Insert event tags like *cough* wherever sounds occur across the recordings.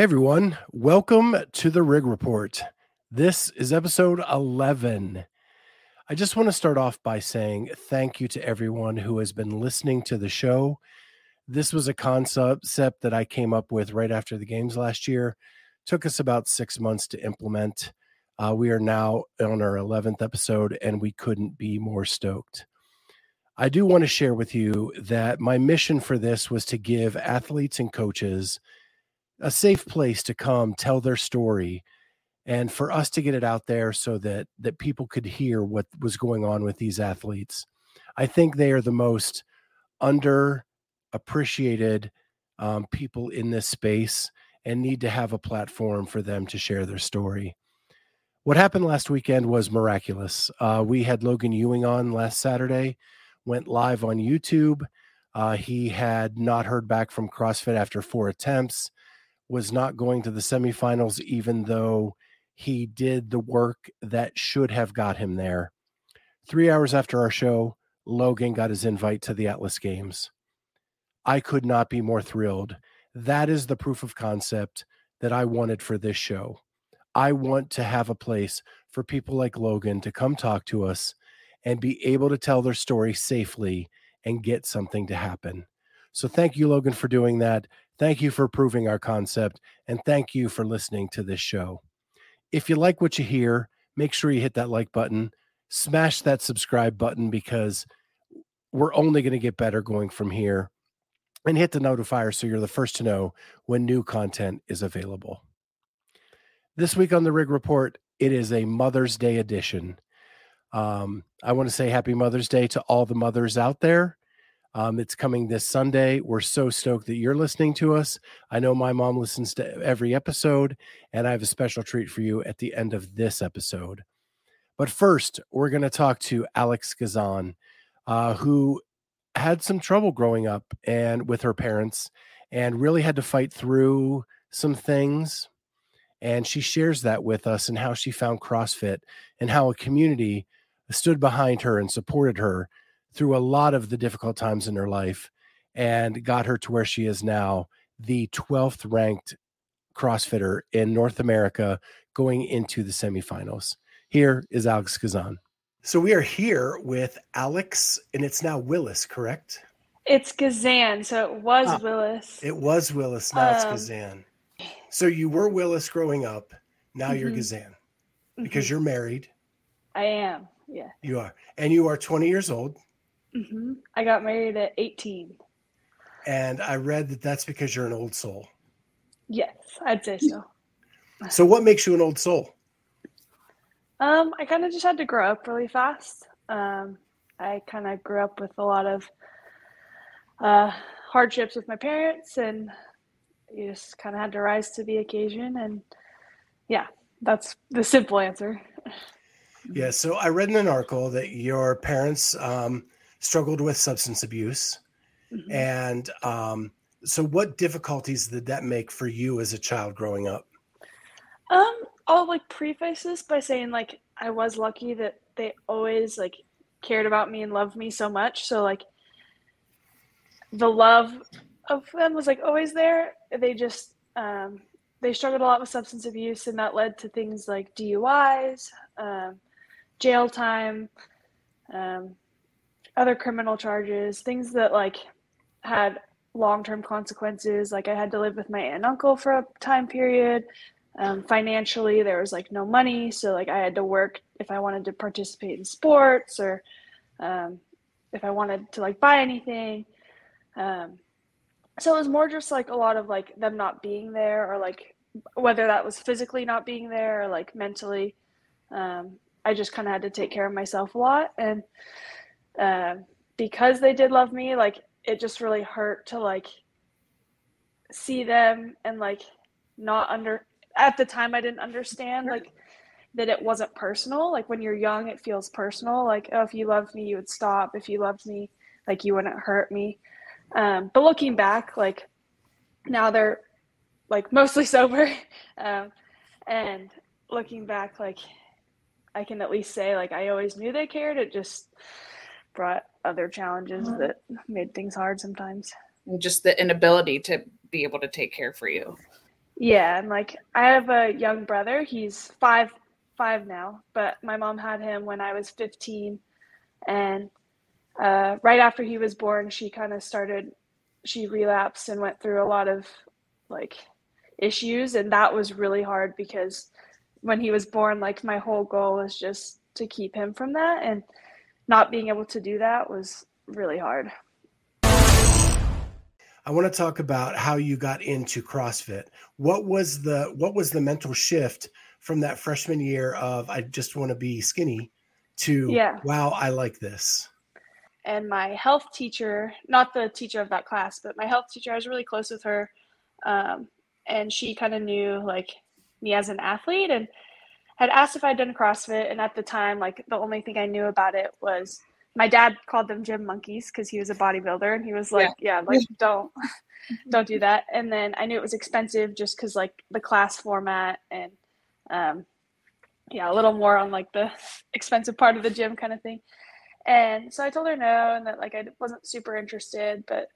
Hey everyone, welcome to the Rig Report. This is episode 11. I just want to start off by saying thank you to everyone who has been listening to the show. This was a concept that I came up with right after the games last year. Took us about six months to implement. Uh, we are now on our 11th episode, and we couldn't be more stoked. I do want to share with you that my mission for this was to give athletes and coaches a safe place to come tell their story and for us to get it out there so that that people could hear what was going on with these athletes. I think they are the most underappreciated um, people in this space and need to have a platform for them to share their story. What happened last weekend was miraculous. Uh, we had logan ewing on last saturday went live on youtube. Uh, he had not heard back from crossfit after four attempts was not going to the semifinals, even though he did the work that should have got him there. Three hours after our show, Logan got his invite to the Atlas Games. I could not be more thrilled. That is the proof of concept that I wanted for this show. I want to have a place for people like Logan to come talk to us and be able to tell their story safely and get something to happen. So thank you, Logan, for doing that. Thank you for proving our concept, and thank you for listening to this show. If you like what you hear, make sure you hit that like button, smash that subscribe button because we're only going to get better going from here. And hit the notifier so you're the first to know when new content is available. This week on the Rig Report, it is a Mother's Day edition. Um, I want to say happy Mother's Day to all the mothers out there. Um, it's coming this Sunday. We're so stoked that you're listening to us. I know my mom listens to every episode, and I have a special treat for you at the end of this episode. But first, we're going to talk to Alex Gazan, uh, who had some trouble growing up and with her parents, and really had to fight through some things. And she shares that with us and how she found CrossFit and how a community stood behind her and supported her through a lot of the difficult times in her life and got her to where she is now, the 12th ranked CrossFitter in North America going into the semifinals. Here is Alex Gazan. So we are here with Alex, and it's now Willis, correct? It's Gazan, so it was ah, Willis. It was Willis, now um, it's Gazan. So you were Willis growing up, now mm-hmm. you're Gazan because mm-hmm. you're married. I am, yeah. You are. And you are 20 years old. Mm-hmm. I got married at 18. And I read that that's because you're an old soul. Yes, I'd say so. *laughs* So, what makes you an old soul? Um, I kind of just had to grow up really fast. Um, I kind of grew up with a lot of uh, hardships with my parents, and you just kind of had to rise to the occasion. And yeah, that's the simple answer. Yeah. So I read in an article that your parents um, struggled with substance abuse. Mm-hmm. And um, so, what difficulties did that make for you as a child growing up? Um, I'll like preface this by saying like I was lucky that they always like cared about me and loved me so much. So like the love of them was like always there. They just um, they struggled a lot with substance abuse, and that led to things like DUIs, um, jail time, um, other criminal charges, things that like had long term consequences. Like I had to live with my aunt and uncle for a time period. Um, financially, there was like no money, so like I had to work if I wanted to participate in sports or um, if I wanted to like buy anything. Um, so it was more just like a lot of like them not being there or like whether that was physically not being there or like mentally. Um, I just kind of had to take care of myself a lot and uh, because they did love me, like it just really hurt to like see them and like not under at the time I didn't understand like that it wasn't personal. Like when you're young, it feels personal. Like oh, if you loved me, you would stop. If you loved me, like you wouldn't hurt me. Um, but looking back, like now they're like *laughs* mostly sober, um, and looking back, like I can at least say like I always knew they cared. It just brought other challenges uh-huh. that made things hard sometimes. And just the inability to be able to take care for you. Yeah, and like I have a young brother. He's five five now, but my mom had him when I was 15, and uh, right after he was born, she kind of started. She relapsed and went through a lot of like issues, and that was really hard because when he was born, like my whole goal was just to keep him from that, and not being able to do that was really hard. I want to talk about how you got into CrossFit. What was the what was the mental shift from that freshman year of I just want to be skinny to yeah. wow, I like this. And my health teacher, not the teacher of that class, but my health teacher, I was really close with her. Um, and she kind of knew like me as an athlete and had asked if I'd done CrossFit. And at the time, like the only thing I knew about it was my dad called them gym monkeys because he was a bodybuilder and he was like yeah, yeah like *laughs* don't *laughs* don't do that. And then i knew it was expensive just because like the class format and um yeah a little more on like the *laughs* expensive part of the gym kind of thing. And so i told her no and that like i wasn't super interested but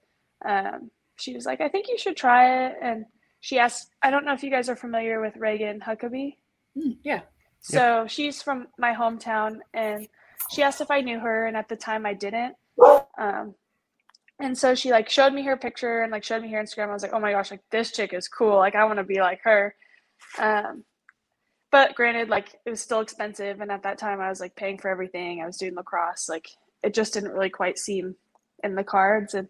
um she was like i think you should try it. And she asked i don't know if you guys are familiar with Regan Huckaby. Mm, yeah so she's from my hometown and she asked if I knew her, and at the time I didn't. Um, and so she like showed me her picture and like showed me her Instagram. I was like, oh my gosh, like this chick is cool. Like I want to be like her. Um, but granted, like it was still expensive, and at that time I was like paying for everything. I was doing lacrosse. Like it just didn't really quite seem in the cards. And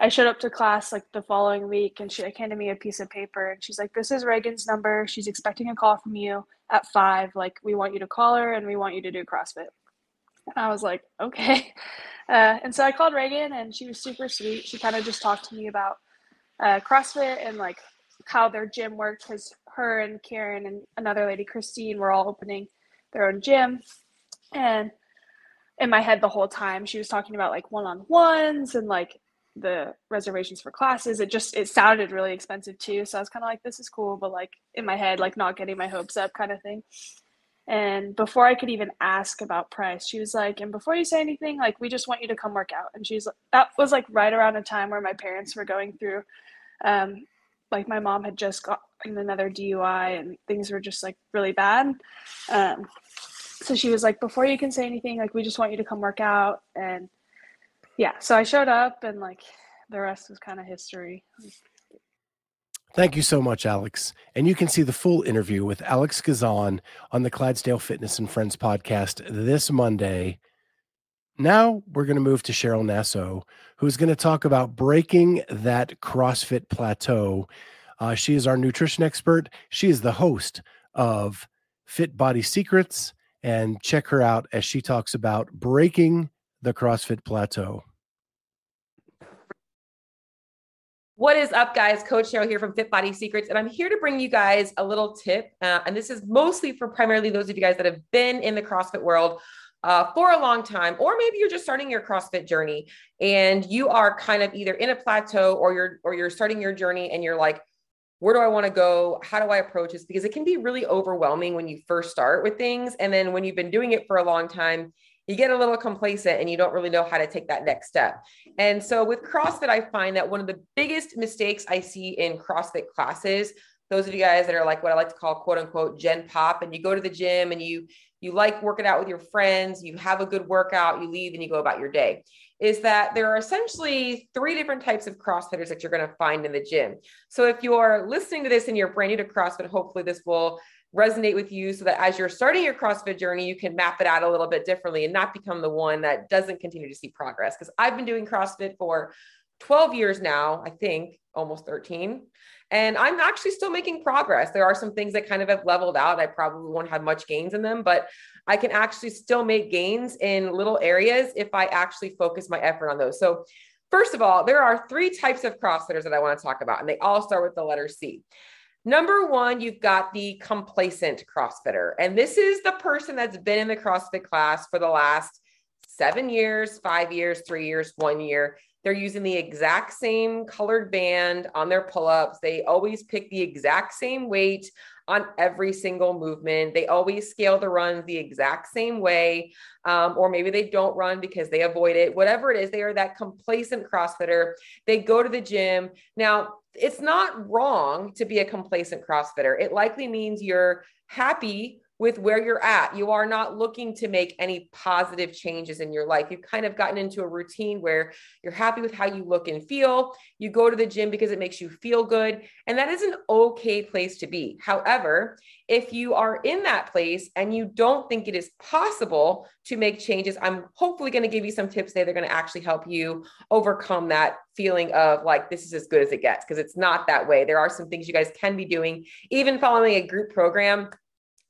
I showed up to class like the following week, and she like, handed me a piece of paper, and she's like, "This is Regan's number. She's expecting a call from you at five. Like we want you to call her, and we want you to do CrossFit." And I was like, okay. *laughs* Uh, and so I called Reagan and she was super sweet. She kind of just talked to me about uh, CrossFit and like how their gym worked because her and Karen and another lady, Christine, were all opening their own gym. And in my head the whole time, she was talking about like one on ones and like the reservations for classes. It just, it sounded really expensive too. So I was kind of like, this is cool, but like in my head, like not getting my hopes up kind of thing. And before I could even ask about price, she was like, and before you say anything, like, we just want you to come work out. And she's that was like right around a time where my parents were going through, um, like, my mom had just gotten another DUI and things were just like really bad. Um, so she was like, before you can say anything, like, we just want you to come work out. And yeah, so I showed up and like the rest was kind of history. Thank you so much, Alex. And you can see the full interview with Alex Gazan on the Clydesdale Fitness and Friends podcast this Monday. Now we're going to move to Cheryl Nasso, who's going to talk about breaking that CrossFit plateau. Uh, she is our nutrition expert. She is the host of Fit Body Secrets. And check her out as she talks about breaking the CrossFit plateau. What is up, guys? Coach Cheryl here from Fit Body Secrets, and I'm here to bring you guys a little tip. Uh, and this is mostly for primarily those of you guys that have been in the CrossFit world uh, for a long time, or maybe you're just starting your CrossFit journey and you are kind of either in a plateau or you're or you're starting your journey and you're like, where do I want to go? How do I approach this? Because it can be really overwhelming when you first start with things, and then when you've been doing it for a long time, you get a little complacent and you don't really know how to take that next step. And so with CrossFit, I find that one of the biggest mistakes I see in CrossFit classes, those of you guys that are like what I like to call quote unquote gen pop, and you go to the gym and you you like working out with your friends, you have a good workout, you leave and you go about your day. Is that there are essentially three different types of CrossFitters that you're going to find in the gym. So if you're listening to this and you're brand new to CrossFit, hopefully this will resonate with you so that as you're starting your CrossFit journey, you can map it out a little bit differently and not become the one that doesn't continue to see progress. Because I've been doing CrossFit for 12 years now, I think almost 13. And I'm actually still making progress. There are some things that kind of have leveled out. I probably won't have much gains in them, but I can actually still make gains in little areas if I actually focus my effort on those. So, first of all, there are three types of CrossFitters that I want to talk about, and they all start with the letter C. Number one, you've got the complacent CrossFitter. And this is the person that's been in the CrossFit class for the last seven years, five years, three years, one year. They're using the exact same colored band on their pull ups. They always pick the exact same weight on every single movement. They always scale the runs the exact same way, um, or maybe they don't run because they avoid it. Whatever it is, they are that complacent CrossFitter. They go to the gym. Now, it's not wrong to be a complacent CrossFitter. It likely means you're happy with where you're at. You are not looking to make any positive changes in your life. You've kind of gotten into a routine where you're happy with how you look and feel. You go to the gym because it makes you feel good. And that is an okay place to be. However, if you are in that place and you don't think it is possible to make changes, I'm hopefully going to give you some tips today. They're going to actually help you overcome that feeling of like, this is as good as it gets, because it's not that way. There are some things you guys can be doing, even following a group program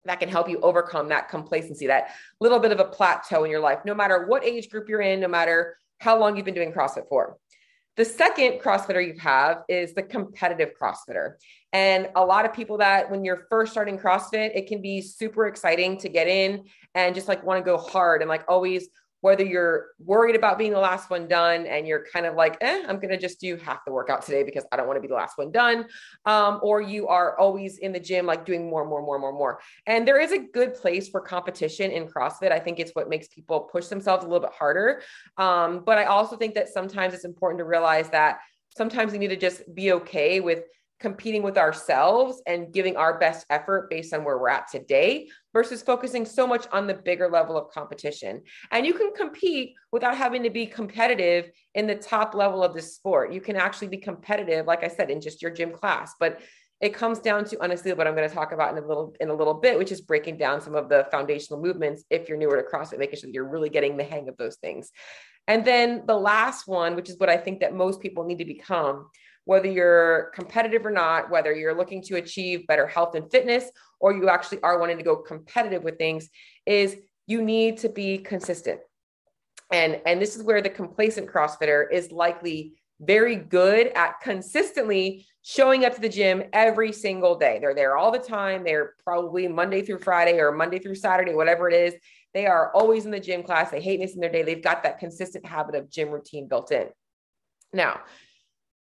that can help you overcome that complacency, that little bit of a plateau in your life, no matter what age group you're in, no matter how long you've been doing CrossFit for. The second CrossFitter you have is the competitive CrossFitter. And a lot of people that when you're first starting CrossFit, it can be super exciting to get in and just like want to go hard and like always whether you're worried about being the last one done and you're kind of like, eh, I'm going to just do half the workout today because I don't want to be the last one done. Um, or you are always in the gym, like doing more, more, more, more, more. And there is a good place for competition in CrossFit. I think it's what makes people push themselves a little bit harder. Um, but I also think that sometimes it's important to realize that sometimes we need to just be okay with competing with ourselves and giving our best effort based on where we're at today versus focusing so much on the bigger level of competition. And you can compete without having to be competitive in the top level of the sport. You can actually be competitive, like I said, in just your gym class. But it comes down to honestly what I'm going to talk about in a little in a little bit, which is breaking down some of the foundational movements if you're newer to CrossFit, making sure that you're really getting the hang of those things. And then the last one, which is what I think that most people need to become, whether you're competitive or not, whether you're looking to achieve better health and fitness, or you actually are wanting to go competitive with things, is you need to be consistent. And, and this is where the complacent CrossFitter is likely very good at consistently showing up to the gym every single day. They're there all the time. They're probably Monday through Friday or Monday through Saturday, whatever it is. They are always in the gym class. They hate missing their day. They've got that consistent habit of gym routine built in. Now,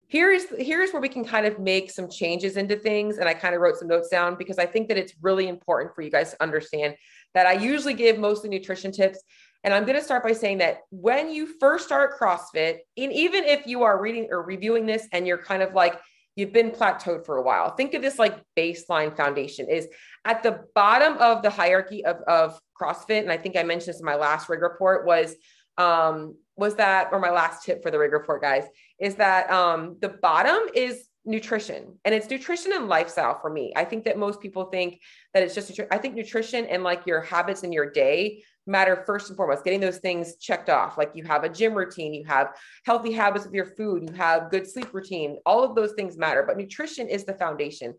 here's here's where we can kind of make some changes into things and i kind of wrote some notes down because i think that it's really important for you guys to understand that i usually give mostly nutrition tips and i'm going to start by saying that when you first start crossfit and even if you are reading or reviewing this and you're kind of like you've been plateaued for a while think of this like baseline foundation is at the bottom of the hierarchy of, of crossfit and i think i mentioned this in my last rig report was um, was that, or my last tip for the rig report, guys, is that um, the bottom is nutrition and it's nutrition and lifestyle for me. I think that most people think that it's just, I think nutrition and like your habits in your day matter first and foremost, getting those things checked off. Like you have a gym routine, you have healthy habits with your food, you have good sleep routine, all of those things matter, but nutrition is the foundation.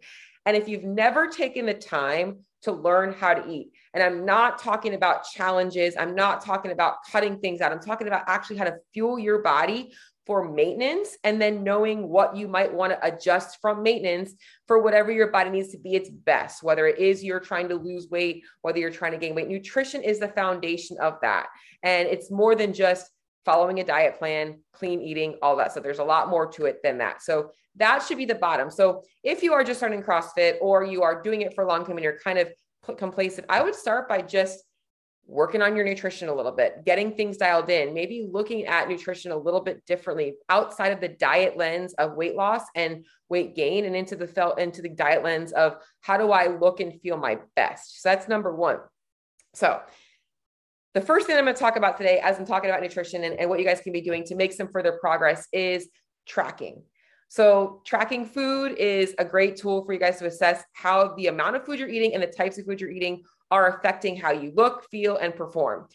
And if you've never taken the time to learn how to eat, and I'm not talking about challenges. I'm not talking about cutting things out. I'm talking about actually how to fuel your body for maintenance and then knowing what you might want to adjust from maintenance for whatever your body needs to be its best, whether it is you're trying to lose weight, whether you're trying to gain weight. Nutrition is the foundation of that. And it's more than just following a diet plan, clean eating, all that. So there's a lot more to it than that. So that should be the bottom. So if you are just starting CrossFit or you are doing it for long time and you're kind of complacent, I would start by just working on your nutrition a little bit, getting things dialed in, maybe looking at nutrition a little bit differently outside of the diet lens of weight loss and weight gain and into the felt into the diet lens of how do I look and feel my best. So that's number one. So the first thing I'm going to talk about today, as I'm talking about nutrition and, and what you guys can be doing to make some further progress, is tracking. So, tracking food is a great tool for you guys to assess how the amount of food you're eating and the types of food you're eating are affecting how you look, feel, and perform.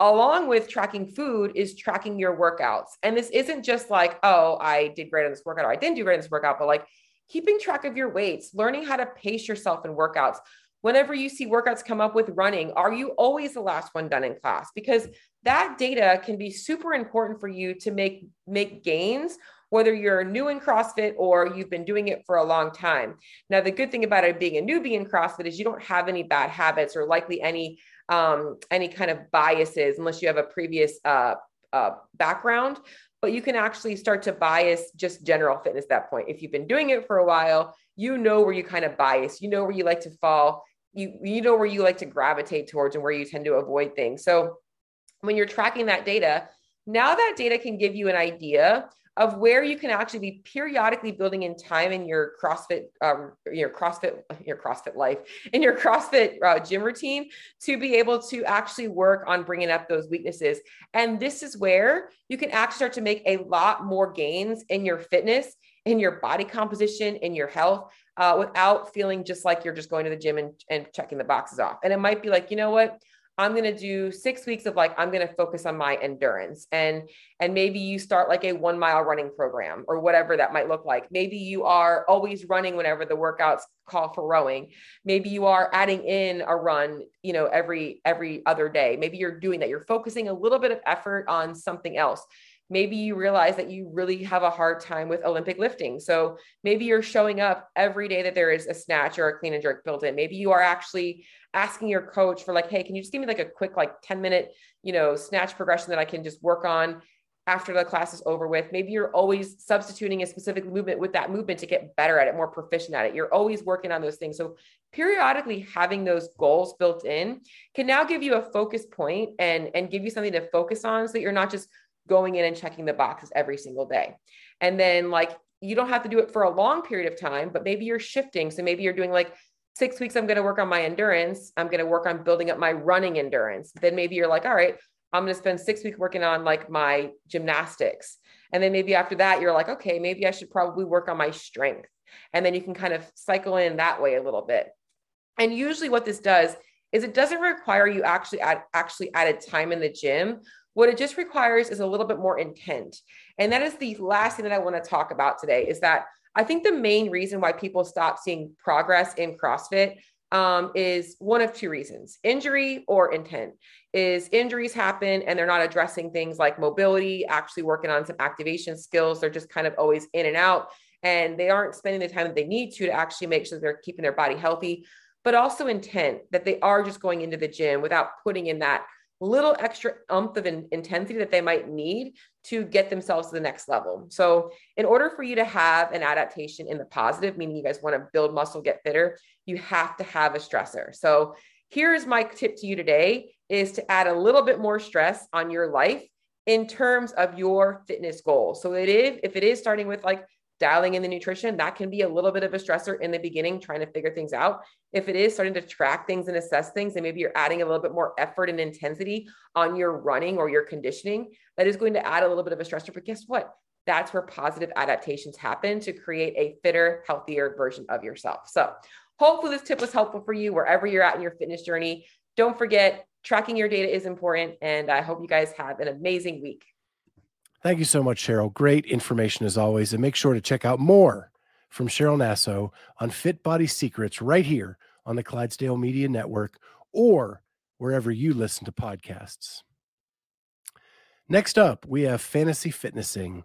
Along with tracking food is tracking your workouts. And this isn't just like, oh, I did great on this workout or I didn't do great on this workout, but like keeping track of your weights, learning how to pace yourself in workouts. Whenever you see workouts come up with running, are you always the last one done in class? Because that data can be super important for you to make make gains whether you're new in CrossFit or you've been doing it for a long time. Now, the good thing about it being a newbie in CrossFit is you don't have any bad habits or likely any um, any kind of biases unless you have a previous uh, uh, background. but you can actually start to bias just general fitness at that point. If you've been doing it for a while, you know where you kind of bias, you know where you like to fall, you you know where you like to gravitate towards and where you tend to avoid things. So when you're tracking that data, now that data can give you an idea of where you can actually be periodically building in time in your CrossFit, um, your CrossFit, your CrossFit life, in your CrossFit uh, gym routine to be able to actually work on bringing up those weaknesses. And this is where you can actually start to make a lot more gains in your fitness, in your body composition, in your health. Uh, without feeling just like you're just going to the gym and, and checking the boxes off. And it might be like, you know what? I'm going to do six weeks of like, I'm going to focus on my endurance and, and maybe you start like a one mile running program or whatever that might look like. Maybe you are always running whenever the workouts call for rowing. Maybe you are adding in a run, you know, every, every other day. Maybe you're doing that. You're focusing a little bit of effort on something else maybe you realize that you really have a hard time with Olympic lifting. So maybe you're showing up every day that there is a snatch or a clean and jerk built in. Maybe you are actually asking your coach for like, hey, can you just give me like a quick like 10 minute, you know, snatch progression that I can just work on after the class is over with. Maybe you're always substituting a specific movement with that movement to get better at it, more proficient at it. You're always working on those things. So periodically having those goals built in can now give you a focus point and and give you something to focus on so that you're not just going in and checking the boxes every single day. And then like you don't have to do it for a long period of time, but maybe you're shifting. So maybe you're doing like six weeks, I'm going to work on my endurance. I'm going to work on building up my running endurance. Then maybe you're like, all right, I'm going to spend six weeks working on like my gymnastics. And then maybe after that, you're like, okay, maybe I should probably work on my strength. And then you can kind of cycle in that way a little bit. And usually what this does is it doesn't require you actually add actually added time in the gym. What it just requires is a little bit more intent. And that is the last thing that I want to talk about today is that I think the main reason why people stop seeing progress in CrossFit um, is one of two reasons injury or intent is injuries happen and they're not addressing things like mobility actually working on some activation skills they're just kind of always in and out and they aren't spending the time that they need to to actually make sure they're keeping their body healthy but also intent that they are just going into the gym without putting in that little extra umph of in, intensity that they might need to get themselves to the next level. So, in order for you to have an adaptation in the positive, meaning you guys want to build muscle, get fitter, you have to have a stressor. So, here's my tip to you today is to add a little bit more stress on your life in terms of your fitness goals. So, it is if it is starting with like dialing in the nutrition, that can be a little bit of a stressor in the beginning, trying to figure things out. If it is starting to track things and assess things, and maybe you're adding a little bit more effort and intensity on your running or your conditioning, that is going to add a little bit of a stressor. But guess what? That's where positive adaptations happen to create a fitter, healthier version of yourself. So, hopefully, this tip was helpful for you wherever you're at in your fitness journey. Don't forget, tracking your data is important. And I hope you guys have an amazing week. Thank you so much, Cheryl. Great information as always. And make sure to check out more from Cheryl Nasso on Fit Body Secrets right here on the Clydesdale Media Network or wherever you listen to podcasts. Next up, we have Fantasy Fitnessing.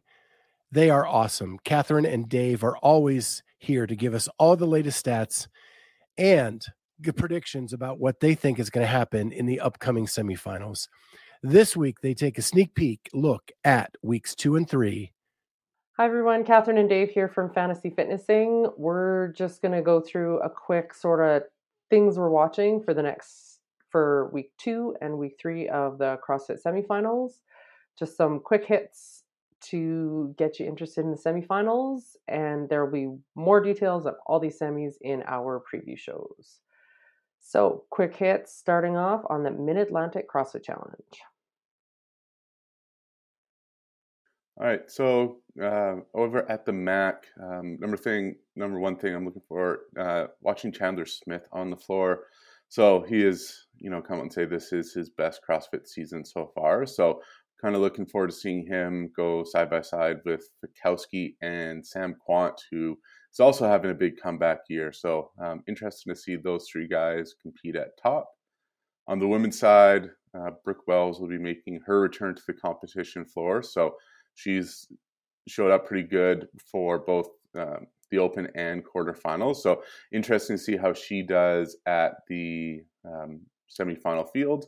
They are awesome. Catherine and Dave are always here to give us all the latest stats and predictions about what they think is going to happen in the upcoming semifinals. This week, they take a sneak peek look at weeks two and three. Hi, everyone. Catherine and Dave here from Fantasy Fitnessing. We're just going to go through a quick sort of things we're watching for the next, for week two and week three of the CrossFit semifinals. Just some quick hits to get you interested in the semifinals, and there will be more details on all these semis in our preview shows. So, quick hits starting off on the Mid Atlantic CrossFit Challenge. All right, so uh, over at the MAC, um, number thing, number one thing I'm looking for, uh, watching Chandler Smith on the floor. So he is, you know, come and say this is his best CrossFit season so far. So kind of looking forward to seeing him go side by side with Fikowski and Sam Kwant, who is also having a big comeback year. So um, interesting to see those three guys compete at top. On the women's side, uh, Brooke Wells will be making her return to the competition floor. So she's showed up pretty good for both um, the Open and quarterfinals. So interesting to see how she does at the um, semifinal field.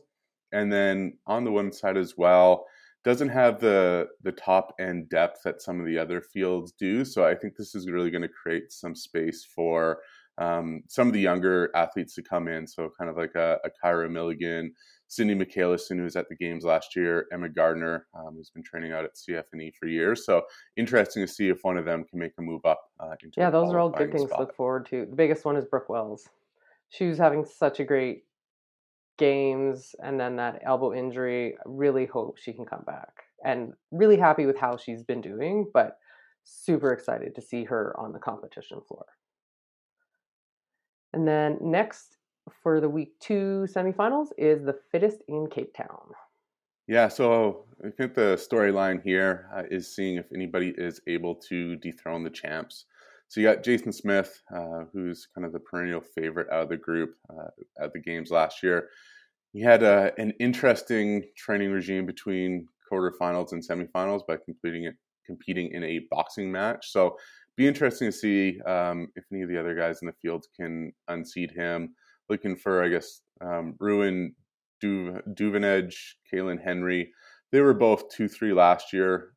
And then on the women's side as well, doesn't have the the top end depth that some of the other fields do. So I think this is really going to create some space for um, some of the younger athletes to come in. So kind of like a, a Kyra Milligan, Cindy Michaelison, who was at the games last year, Emma Gardner, um, who's been training out at CFNE for years. So interesting to see if one of them can make a move up. Uh, yeah, those are all good things spot. to look forward to. The biggest one is Brooke Wells. She was having such a great games and then that elbow injury. really hope she can come back and really happy with how she's been doing, but super excited to see her on the competition floor. And then next for the week two semifinals is the fittest in Cape Town. Yeah, so I think the storyline here uh, is seeing if anybody is able to dethrone the champs. So you got Jason Smith, uh, who's kind of the perennial favorite out of the group uh, at the games last year. He had uh, an interesting training regime between quarterfinals and semifinals by completing it, competing in a boxing match. So be interesting to see um, if any of the other guys in the field can unseat him. Looking for, I guess, um, Ruin du- Duvenage, Kaylin Henry. They were both 2 3 last year,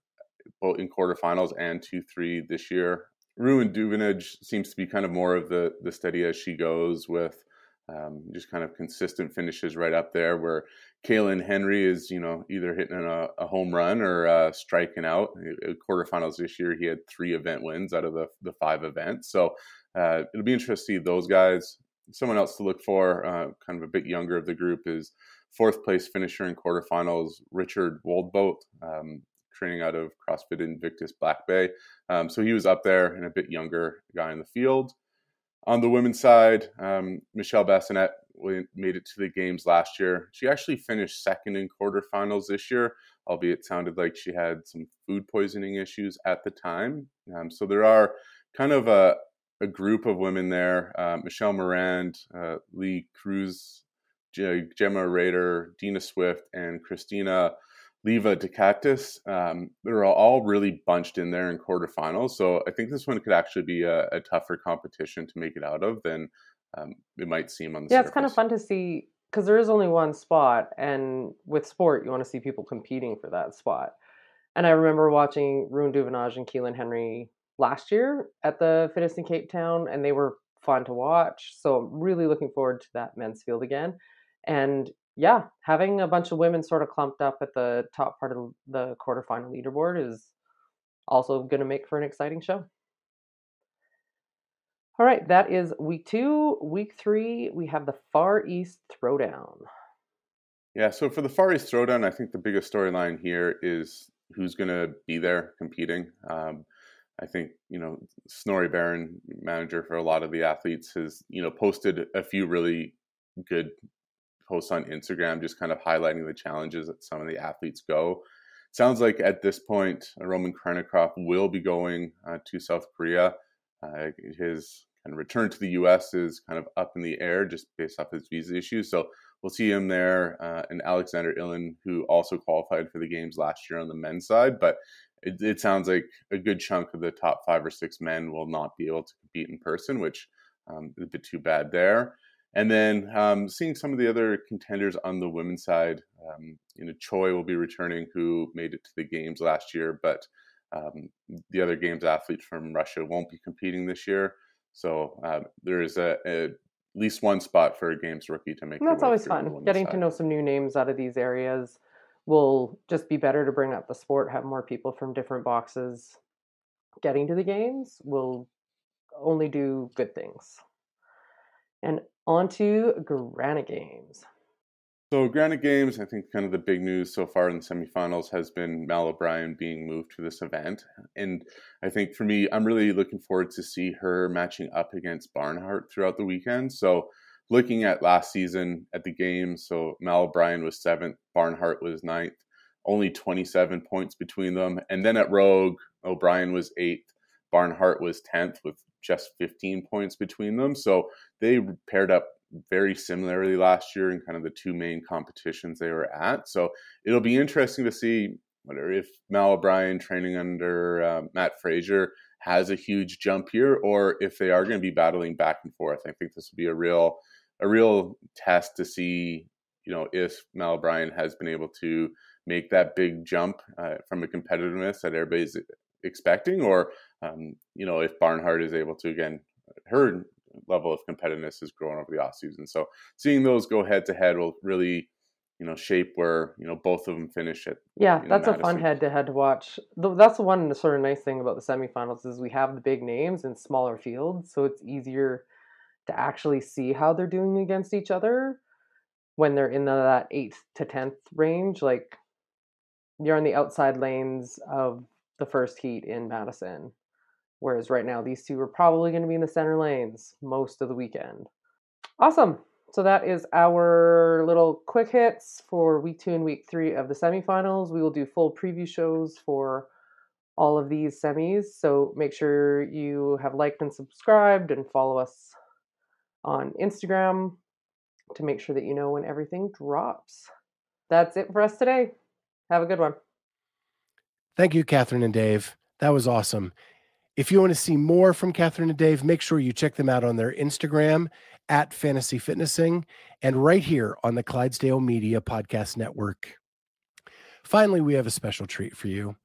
both in quarterfinals, and 2 3 this year. Ruin Duvenage seems to be kind of more of the, the steady as she goes with um, just kind of consistent finishes right up there where Kaylin Henry is, you know, either hitting a, a home run or uh, striking out. Quarterfinals this year, he had three event wins out of the, the five events. So uh, it'll be interesting to see those guys. Someone else to look for, uh, kind of a bit younger of the group, is fourth place finisher in quarterfinals, Richard Woldboat, um, training out of CrossFit Invictus Back Bay. Um, so he was up there and a bit younger guy in the field. On the women's side, um, Michelle Bassinet made it to the games last year. She actually finished second in quarterfinals this year, albeit it sounded like she had some food poisoning issues at the time. Um, so there are kind of a, a group of women there uh, Michelle Morand, uh, Lee Cruz, Gemma Rader, Dina Swift, and Christina Leva Decatus. Um, they're all really bunched in there in quarterfinals. So I think this one could actually be a, a tougher competition to make it out of than um, it might seem on the yeah surface. it's kind of fun to see because there is only one spot and with sport you want to see people competing for that spot and i remember watching Ruin Duvenage and Keelan Henry last year at the fittest in cape town and they were fun to watch so i'm really looking forward to that men's field again and yeah having a bunch of women sort of clumped up at the top part of the quarterfinal leaderboard is also going to make for an exciting show all right, that is week two. Week three, we have the Far East Throwdown. Yeah, so for the Far East Throwdown, I think the biggest storyline here is who's going to be there competing. Um, I think you know Snorri Baron, manager for a lot of the athletes, has you know posted a few really good posts on Instagram, just kind of highlighting the challenges that some of the athletes go. Sounds like at this point, Roman Khrennikov will be going uh, to South Korea. Uh, his kind of return to the U.S. is kind of up in the air just based off his visa issues. So we'll see him there. Uh, and Alexander Ilin, who also qualified for the games last year on the men's side, but it, it, sounds like a good chunk of the top five or six men will not be able to compete in person, which um, is a bit too bad there. And then um, seeing some of the other contenders on the women's side, um, you know, Choi will be returning, who made it to the games last year, but um, the other games athletes from Russia won't be competing this year, so uh, there is a, a, at least one spot for a games rookie to make. And that's always fun. Getting side. to know some new names out of these areas will just be better to bring up the sport. Have more people from different boxes getting to the games will only do good things. And on to Granite Games. So Granite Games, I think kind of the big news so far in the semifinals has been Mal O'Brien being moved to this event. And I think for me, I'm really looking forward to see her matching up against Barnhart throughout the weekend. So looking at last season at the games, so Mal O'Brien was seventh, Barnhart was ninth, only 27 points between them. And then at Rogue, O'Brien was eighth, Barnhart was 10th with just 15 points between them. So they paired up very similarly last year in kind of the two main competitions they were at. So it'll be interesting to see whether if Mal O'Brien training under uh, Mat Fraser has a huge jump here, or if they are going to be battling back and forth. I think this will be a real a real test to see you know, if Mal O'Brien has been able to make that big jump uh, from a competitiveness that everybody's expecting, or um, you know, if Barnhart is able to again, her level of competitiveness has grown over the off season. So seeing those go head to head will really, you know, shape where you know both of them finish it. Yeah, that's Madison. a fun head to head to watch. That's the one sort of nice thing about the semifinals is we have the big names in smaller fields, so it's easier to actually see how they're doing against each other when they're in the, that eighth to tenth range. Like you're on the outside lanes of the first heat in Madison. Whereas right now, these two are probably going to be in the center lanes most of the weekend. Awesome. So that is our little quick hits for week two and week three of the semifinals. We will do full preview shows for all of these semis. So make sure you have liked and subscribed and follow us on Instagram to make sure that you know when everything drops. That's it for us today. Have a good one. Thank you, Catherine and Dave. That was awesome. If you want to see more from Catherine and Dave, make sure you check them out on their Instagram at Fantasy Fitnessing and right here on the Clydesdale Media Podcast Network. Finally, we have a special treat for you.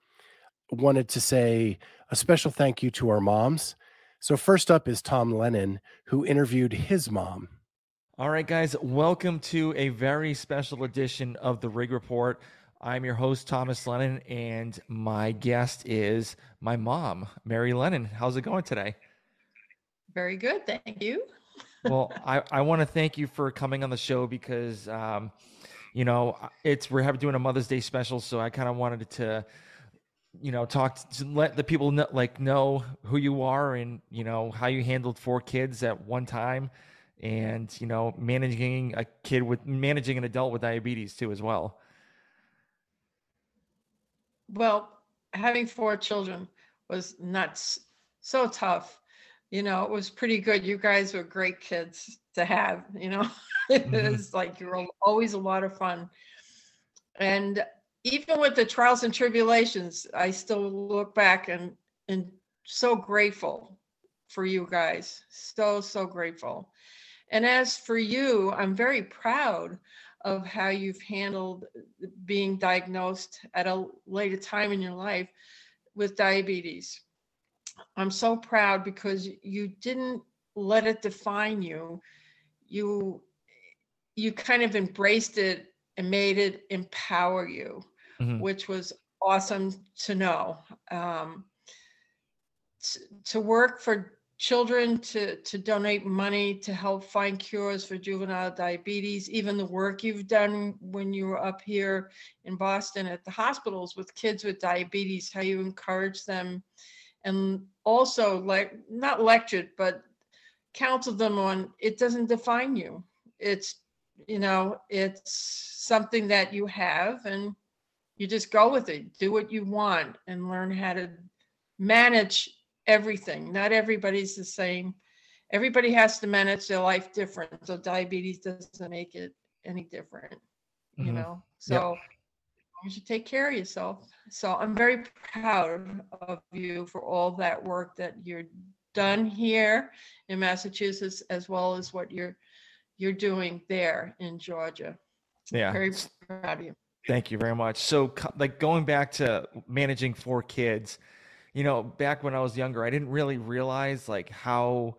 Wanted to say a special thank you to our moms. So, first up is Tom Lennon, who interviewed his mom. All right, guys, welcome to a very special edition of the Rig Report. I'm your host, Thomas Lennon, and my guest is my mom, Mary Lennon. How's it going today? Very good. Thank you. *laughs* well, I, I want to thank you for coming on the show because, um, you know, it's we're having doing a Mother's Day special, so I kind of wanted to, you know, talk to let the people know, like know who you are and you know how you handled four kids at one time, and you know managing a kid with managing an adult with diabetes too as well. Well, having four children was nuts, so tough. You know, it was pretty good. You guys were great kids to have, you know. *laughs* it mm-hmm. was like you were always a lot of fun. And even with the trials and tribulations, I still look back and and so grateful for you guys. So so grateful. And as for you, I'm very proud of how you've handled being diagnosed at a later time in your life with diabetes. I'm so proud because you didn't let it define you. You you kind of embraced it and made it empower you, mm-hmm. which was awesome to know. Um, to, to work for children to, to donate money to help find cures for juvenile diabetes, even the work you've done when you were up here in Boston at the hospitals with kids with diabetes, how you encourage them and also like not lectured, but counseled them on it doesn't define you. It's you know, it's something that you have and you just go with it, do what you want and learn how to manage everything. Not everybody's the same. Everybody has to manage their life different. So diabetes doesn't make it any different, you mm-hmm. know. So yep. you should take care of yourself. So I'm very proud of you for all that work that you're done here in Massachusetts, as well as what you're you're doing there in Georgia. Yeah, very proud of you. Thank you very much. So, like going back to managing four kids, you know, back when I was younger, I didn't really realize like how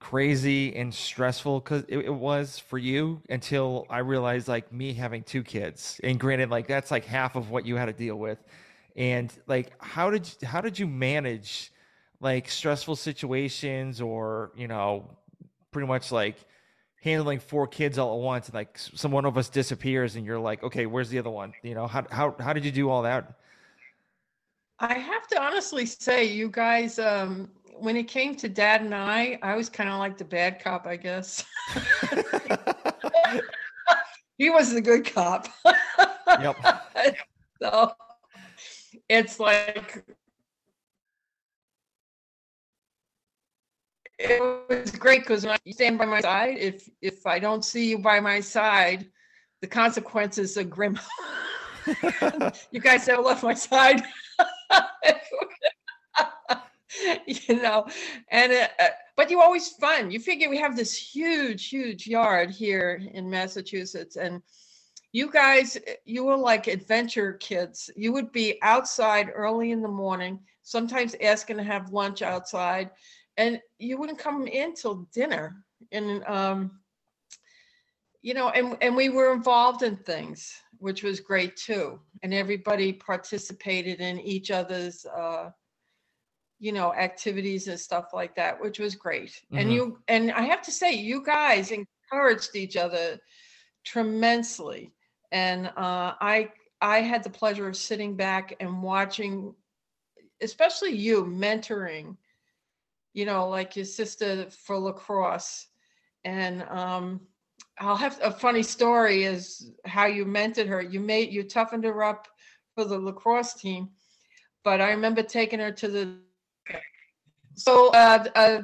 crazy and stressful because it, it, was for you until I realized like me having two kids. And granted, like that's like half of what you had to deal with. And like, how did you, how did you manage like stressful situations or you know, pretty much like handling four kids all at once and like some one of us disappears and you're like, okay, where's the other one? You know, how how how did you do all that? I have to honestly say, you guys, um, when it came to dad and I, I was kind of like the bad cop, I guess. *laughs* *laughs* he was the good cop. yep. *laughs* So it's like it was great because when you stand by my side, if if I don't see you by my side, the consequences are grim. you guys never left my side. *laughs* you know, and uh, but you always fun. You figure we have this huge, huge yard here in Massachusetts, and you guys, eh, you were like adventure kids. You would be outside early in the morning, sometimes asking to have lunch outside, and you wouldn't come in till dinner. And um, you know, and and we were involved in things, which was great too. And everybody participated in each other's uh, you know, activities and stuff like that, which was great. Mm-hmm. And you and I have to say, you guys encouraged each other tremendously and uh, I I had the pleasure of sitting back and watching, especially you mentoring, you know, like your sister for lacrosse, and um, I'll have a funny story is how you mentored her. You made you toughened her up for the lacrosse team, but I remember taking her to the so uh, uh,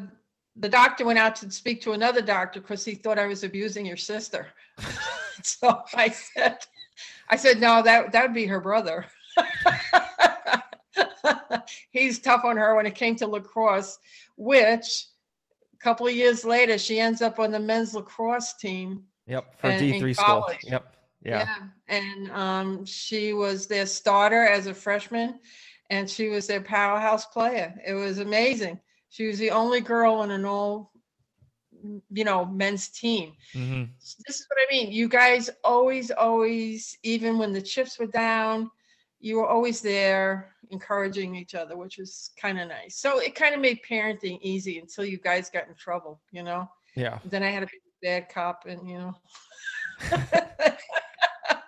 the doctor went out to speak to another doctor because he thought I was abusing your sister. *laughs* so I said, I said, no, that that would be her brother. *laughs* He's tough on her when it came to lacrosse, which couple of years later, she ends up on the men's lacrosse team. Yep, for D3 school. college. Yep. Yeah. And um, she was their starter as a freshman, and she was their powerhouse player. It was amazing. She was the only girl on an all, you know, men's team. hmm This is what I mean. You guys always, always, even when the chips were down, you were always there encouraging each other, which was kind of nice. So it kind of made parenting easy until you guys got in trouble, you know? Yeah. Then I had a bad cop and, you know. *laughs*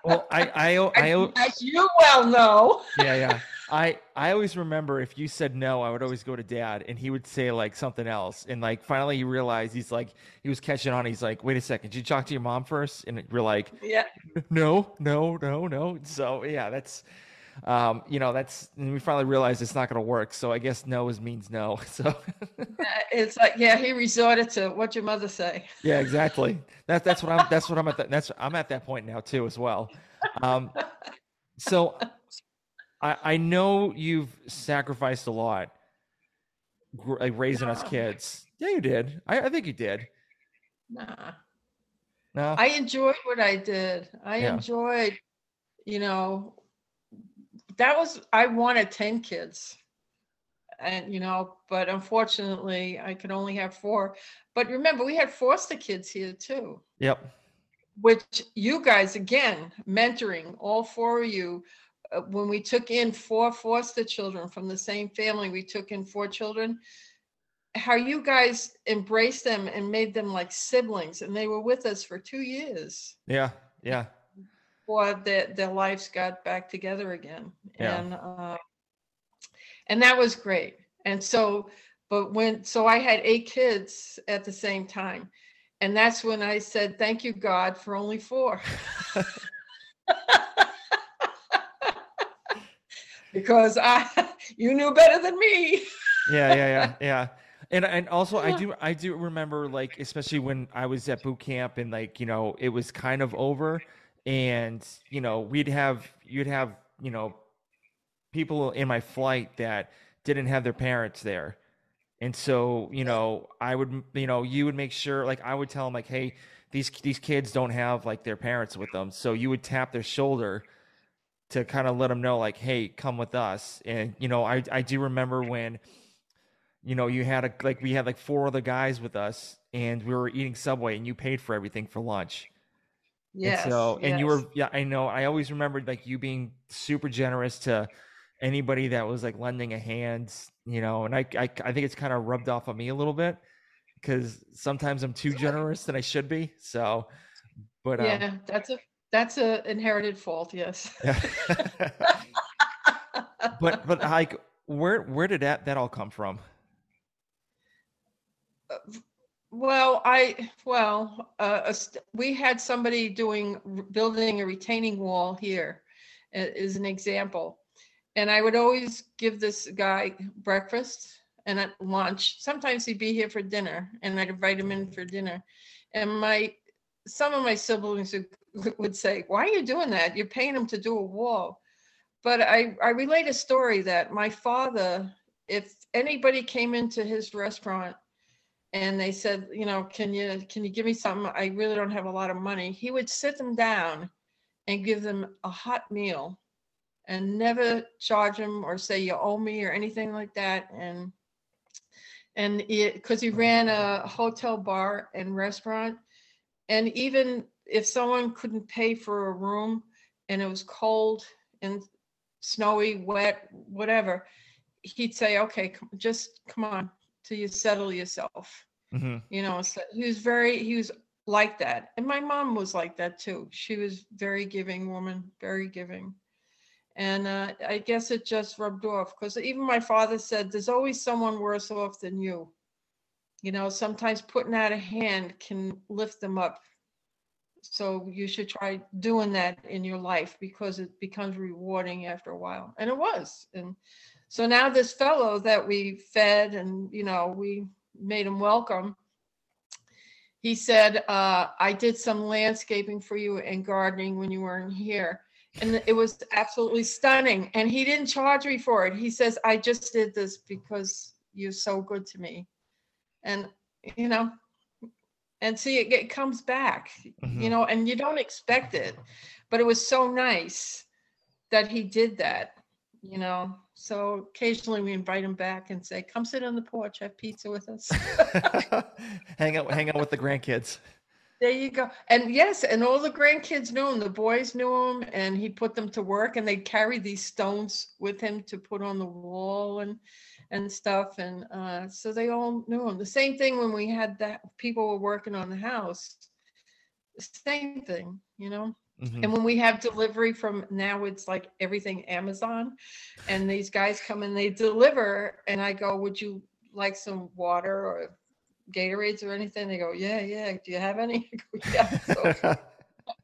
Well, I, I, *laughs* I, I, As you well know. yeah, yeah. *laughs* I, I always remember if you said no, I would always go to dad and he would say like something else. And like finally he realized he's like, he was catching on. He's like, wait a second, did you talk to your mom first? And we're like, Yeah. no, no, no, no. So yeah, that's, um, you know, that's, and we finally realized it's not going to work. So I guess no is means no. *laughs* So Uh, It's like, yeah, he resorted to what your mother say. yeah, exactly. That, that's what I'm, that's what I'm at. That, that's, I'm at that point now too, as well. Um, so I, I know you've sacrificed a lot, like raising us kids. Yeah, you did. I, I think you did. Nah. No. I enjoyed what I did. I Yeah. enjoyed, you know, that was I wanted 10 kids. And you know, but unfortunately I could only have four. But remember, we had foster kids here too, yep. which you guys again mentoring all four of you. Uh, when we took in four foster children from the same family, we took in four children. How you guys embraced them and made them like siblings, and they were with us for two years Yeah. Yeah. Before their, their lives got back together again. Yeah. And uh, and that was great. And so, but when so I had eight kids at the same time. And that's when I said, Thank you, God, for only four. *laughs* because I you knew better than me. yeah, yeah, yeah, yeah. And and also I do I do remember like especially when I was at boot camp and like you know it was kind of over and you know we'd have you'd have you know people in my flight that didn't have their parents there. And so, you know, I would, you know, you would make sure, like, I would tell them, like, hey, these these kids don't have like their parents with them, so you would tap their shoulder to kind of let them know, like, hey, come with us. And you know, I I do remember when, you know, you had a like we had like four other guys with us, and we were eating Subway, and you paid for everything for lunch. Yes. And so, and you were, yeah, I know. I always remembered like you being super generous to anybody that was like lending a hand, you know. And I, I, I think it's kind of rubbed off on me a little bit because sometimes I'm too generous than I should be. So, but um, yeah, that's a that's a inherited fault, yes. *laughs* but but like, where where did that that all come from? Well, I, well, uh, we had somebody doing, building a retaining wall here is an example. And I would always give this guy breakfast and at lunch. Sometimes he'd be here for dinner and I'd invite him in for dinner. And my, some of my siblings would, *laughs* would say, why are you doing that? You're paying him to do a wall. But I, I relate a story that my father, if anybody came into his restaurant and they said, you know, can you can you give me something? I really don't have a lot of money. He would sit them down and give them a hot meal and never charge them or say you owe me or anything like that. And and because he ran a hotel bar and restaurant, and even if someone couldn't pay for a room and it was cold and snowy, wet, whatever, he'd say, "Okay, just come on till you settle yourself." Mm-hmm. You know, so he was very he was like that, and my mom was like that too. She was very giving woman, very giving, and uh, I guess it just rubbed off because even my father said, "There's always someone worse off than you." You know, sometimes putting out a hand can lift them up. So you should try doing that in your life because it becomes rewarding after a while, and it was. And so now this fellow that we fed and you know we made him welcome. He said, uh, I did some landscaping for you and gardening when you weren't here. And it was absolutely stunning. And he didn't charge me for it. He says, I just did this because you're so good to me. And, you know, and see, it, it comes back, mm-hmm. you know, and you don't expect it. But it was so nice that he did that, you know. So occasionally we invite him back and say, "Come sit on the porch, have pizza with us, *laughs* hang out, hang out with the grandkids." There you go. And yes, and all the grandkids knew him. The boys knew him, and he put them to work. And they carry these stones with him to put on the wall and and stuff. And uh, so they all knew him. The same thing when we had that people were working on the house. Same thing, you know. Mm-hmm. And when we have delivery from now, it's like everything Amazon, and these guys come and they deliver, and I go, "Would you like some water or Gatorades or anything?" They go, "Yeah, yeah. Do you have any?" *laughs* I go, yeah. So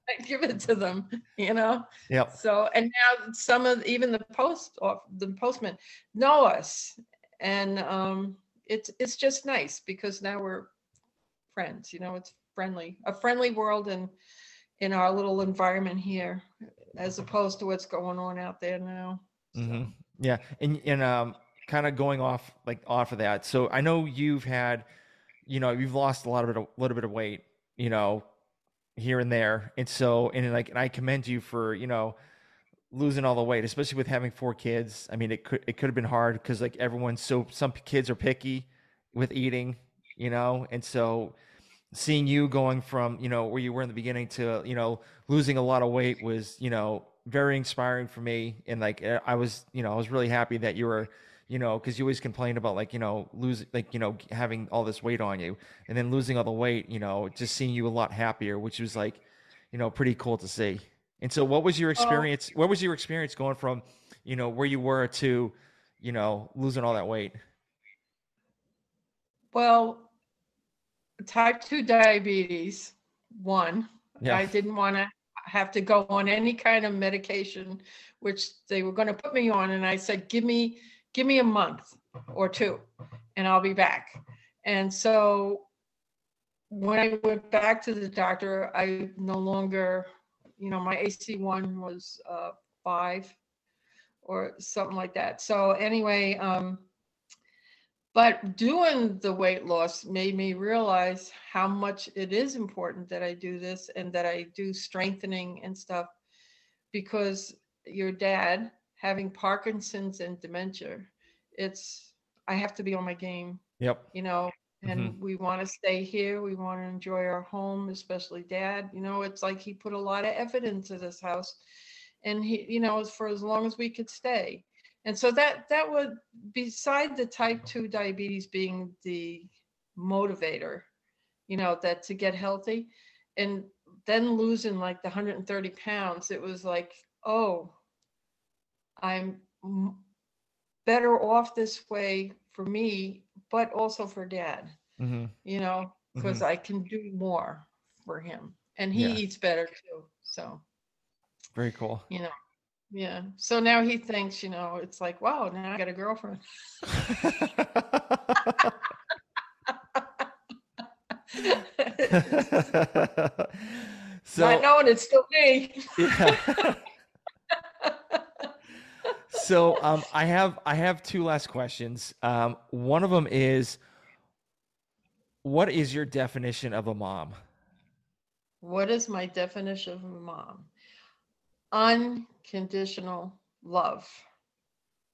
I give it to them, you know. Yep. So and now some of even the post off the postman know us, and um, it's it's just nice because now we're friends. You know, it's friendly, a friendly world, and in our little environment here as opposed to what's going on out there now. Mm-hmm. Yeah. And, and, um, kind of going off like off of that. So I know you've had, you know, you've lost a lot of it, a little bit of weight, you know, here and there. And so, and like, and I commend you for, you know, losing all the weight, especially with having four kids. I mean, it could, it could have been hard because like everyone's so, some kids are picky with eating, you know, and so, seeing you going from you know where you were in the beginning to you know losing a lot of weight was you know very inspiring for me and like eh, i was you know i was really happy that you were you know because you always complain about like you know losing like you know having all this weight on you and then losing all the weight you know just seeing you a lot happier which was like you know pretty cool to see and so what was your oh. experience what was your experience going from you know where you were to you know losing all that weight well type 2 diabetes, one. Yeah. I didn't want to have to go on any kind of medication, which they were going to put me on. And I said, give me, give me a month or two and I'll be back. And so when I went back to the doctor, I no longer, you know, my AC1 was uh, five or something like that. So anyway, um, but doing the weight loss made me realize how much it is important that I do this and that I do strengthening and stuff because your dad having Parkinson's and dementia, it's I have to be on my game. Yep. You know, and mm-hmm. we want to stay here. We want to enjoy our home, especially dad. You know, it's like he put a lot of effort into this house and he, you know, for as long as we could stay and so that that would beside the type 2 diabetes being the motivator you know that to get healthy and then losing like the 130 pounds it was like oh i'm better off this way for me but also for dad mm-hmm. you know because mm-hmm. i can do more for him and he yeah. eats better too so very cool you know yeah. So now he thinks, you know, it's like, wow, now I got a girlfriend. *laughs* *laughs* so I know it's still me. yeah. *laughs* so um, I have I have two last questions. Um, one of them is, what is your definition of a mom? What is my definition of a mom? Unconditional love,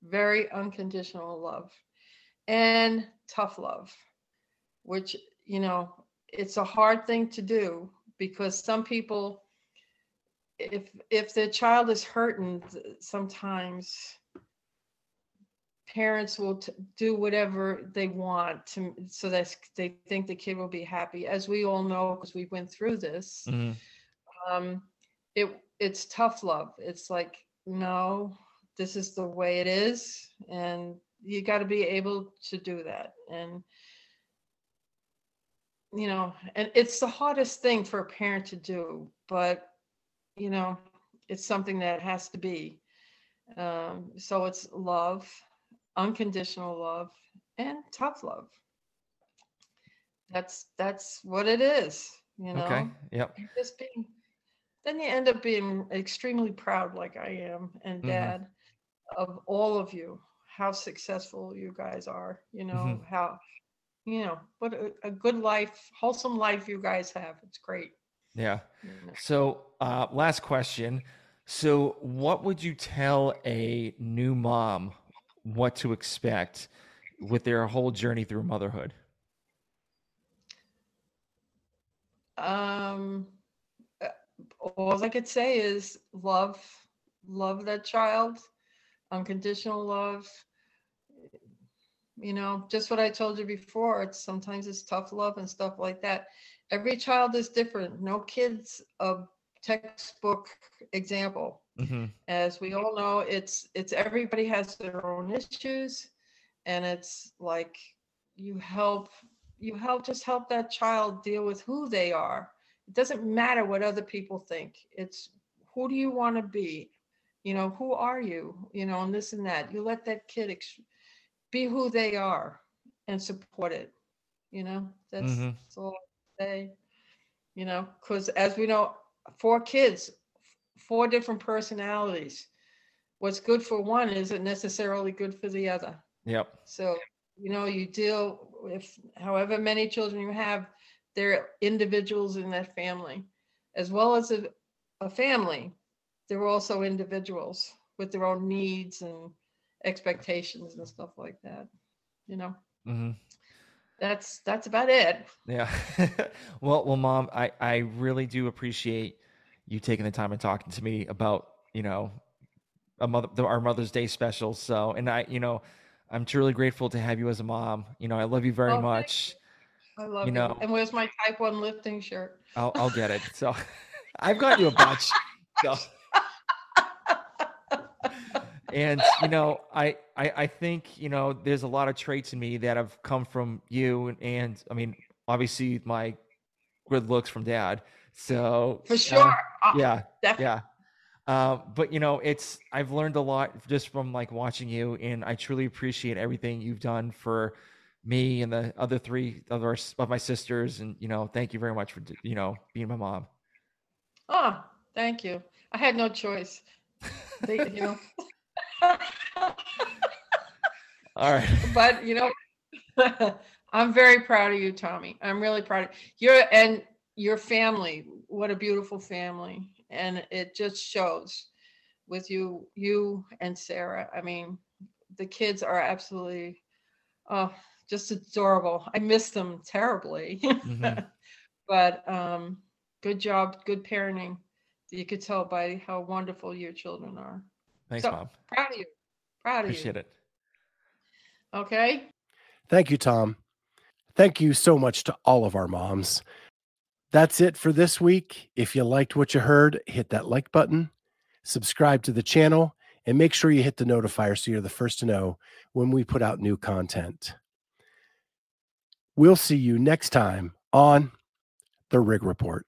very unconditional love, and tough love, which, you know, it's a hard thing to do because some people if if the child is hurting sometimes parents will t- do whatever they want to so that they think the kid will be happy. As we all know because we went through this hmm um it it's tough love it's like no this is the way it is and you got to be able to do that and you know and it's the hardest thing for a parent to do but you know it's something that has to be um so it's love unconditional love and tough love that's that's what it is you know Okay. Yep. just being then you end up being extremely proud like i am and Mhm. dad of all of you how successful you guys are you know Mhm. how you know what a, a good life wholesome life you guys have it's great Yeah. you know. So, uh, last question. So, what would you tell a new mom what to expect with their whole journey through motherhood? um all i could say is love love that child unconditional love. You know just what i told you before it's sometimes it's tough love and stuff like that. Every child is different. No kid's a textbook example. Hmm as we all know it's it's everybody has their own issues and it's like you help you help just help that child deal with who they are it doesn't matter what other people think. It's who do you want to be? You know who are you? You know and this and that. You let that kid ex- be who they are and support it you know? That's, Mhm. that's all I say you know? Because as we know four kids four different personalities. What's good for one isn't necessarily good for the other. Yep. so, you know, you deal with however many children you have, they're individuals in that family, as well as a, a family. They're also individuals with their own needs and expectations and stuff like that. You know, hmm that's that's about it. Yeah. *laughs* well, well, mom, I I really do appreciate you taking the time and talking to me about you know a mother the, our Mother's Day special. So, and I, you know, I'm truly grateful to have you as a mom. You know, I love you very Oh, much. I love You know- And where's my type one lifting shirt? I'll I'll get it. So, *laughs* I've got you a bunch. So. and you know I, I i think you know there's a lot of traits in me that have come from you and, and i mean obviously my good looks from dad so For uh, sure. Uh, yeah definitely. yeah uh, but you know it's i've learned a lot just from like watching you and i truly appreciate everything you've done for me and the other three other of my sisters and you know thank you very much for you know being my mom Oh, thank you. I had no choice. They, you know. *laughs* all right *laughs* but you know *laughs* i'm very proud of you tommy i'm really proud of you and your family what a beautiful family and it just shows with you you and sarah i mean the kids are absolutely oh just adorable i miss them terribly Mhm. *laughs* but um good job good parenting you could tell by how wonderful your children are thanks So- mom proud of you proud of appreciate you Appreciate it okay Thank you, Tom. Thank you so much to all of our moms. That's it for this week. If you liked what you heard, hit that like button, subscribe to the channel, and make sure you hit the notifier so you're the first to know when we put out new content. We'll see you next time on The Rig Report.